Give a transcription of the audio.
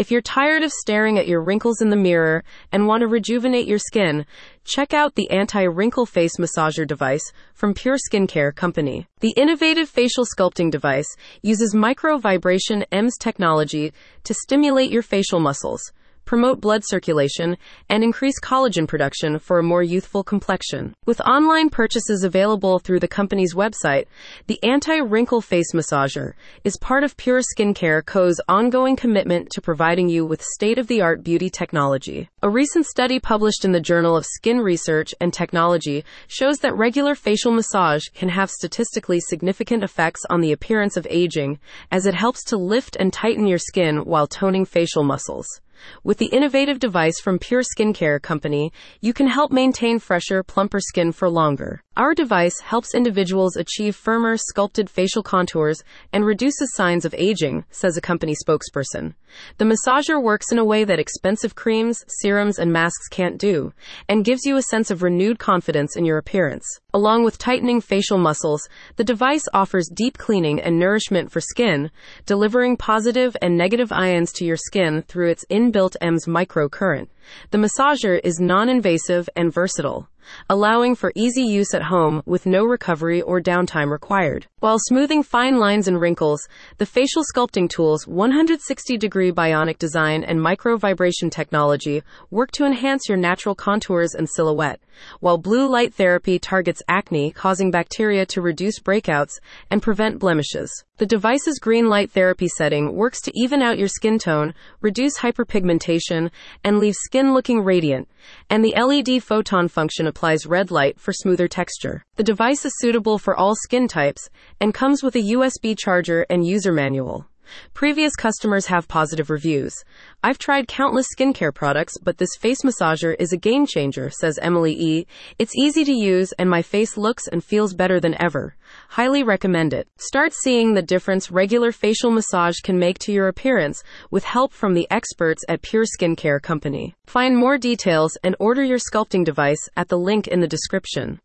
If you're tired of staring at your wrinkles in the mirror and want to rejuvenate your skin, check out the anti wrinkle face massager device from Pure Skincare Company. The innovative facial sculpting device uses micro vibration EMS technology to stimulate your facial muscles promote blood circulation, and increase collagen production for a more youthful complexion. With online purchases available through the company's website, the anti wrinkle face massager is part of Pure Skincare Co.'s ongoing commitment to providing you with state of the art beauty technology. A recent study published in the Journal of Skin Research and Technology shows that regular facial massage can have statistically significant effects on the appearance of aging, as it helps to lift and tighten your skin while toning facial muscles. With the innovative device from Pure Skincare Company, you can help maintain fresher, plumper skin for longer. Our device helps individuals achieve firmer, sculpted facial contours and reduces signs of aging, says a company spokesperson. The massager works in a way that expensive creams, serums, and masks can't do, and gives you a sense of renewed confidence in your appearance. Along with tightening facial muscles, the device offers deep cleaning and nourishment for skin, delivering positive and negative ions to your skin through its inbuilt EMS microcurrent. The massager is non invasive and versatile allowing for easy use at home with no recovery or downtime required. While smoothing fine lines and wrinkles, the facial sculpting tool's 160 degree bionic design and micro vibration technology work to enhance your natural contours and silhouette, while blue light therapy targets acne, causing bacteria to reduce breakouts and prevent blemishes. The device's green light therapy setting works to even out your skin tone, reduce hyperpigmentation, and leave skin looking radiant, and the LED photon function applies red light for smoother texture. The device is suitable for all skin types and comes with a USB charger and user manual. Previous customers have positive reviews. I've tried countless skincare products, but this face massager is a game changer, says Emily E. It's easy to use and my face looks and feels better than ever. Highly recommend it. Start seeing the difference regular facial massage can make to your appearance with help from the experts at Pure Skincare Company. Find more details and order your sculpting device at the link in the description.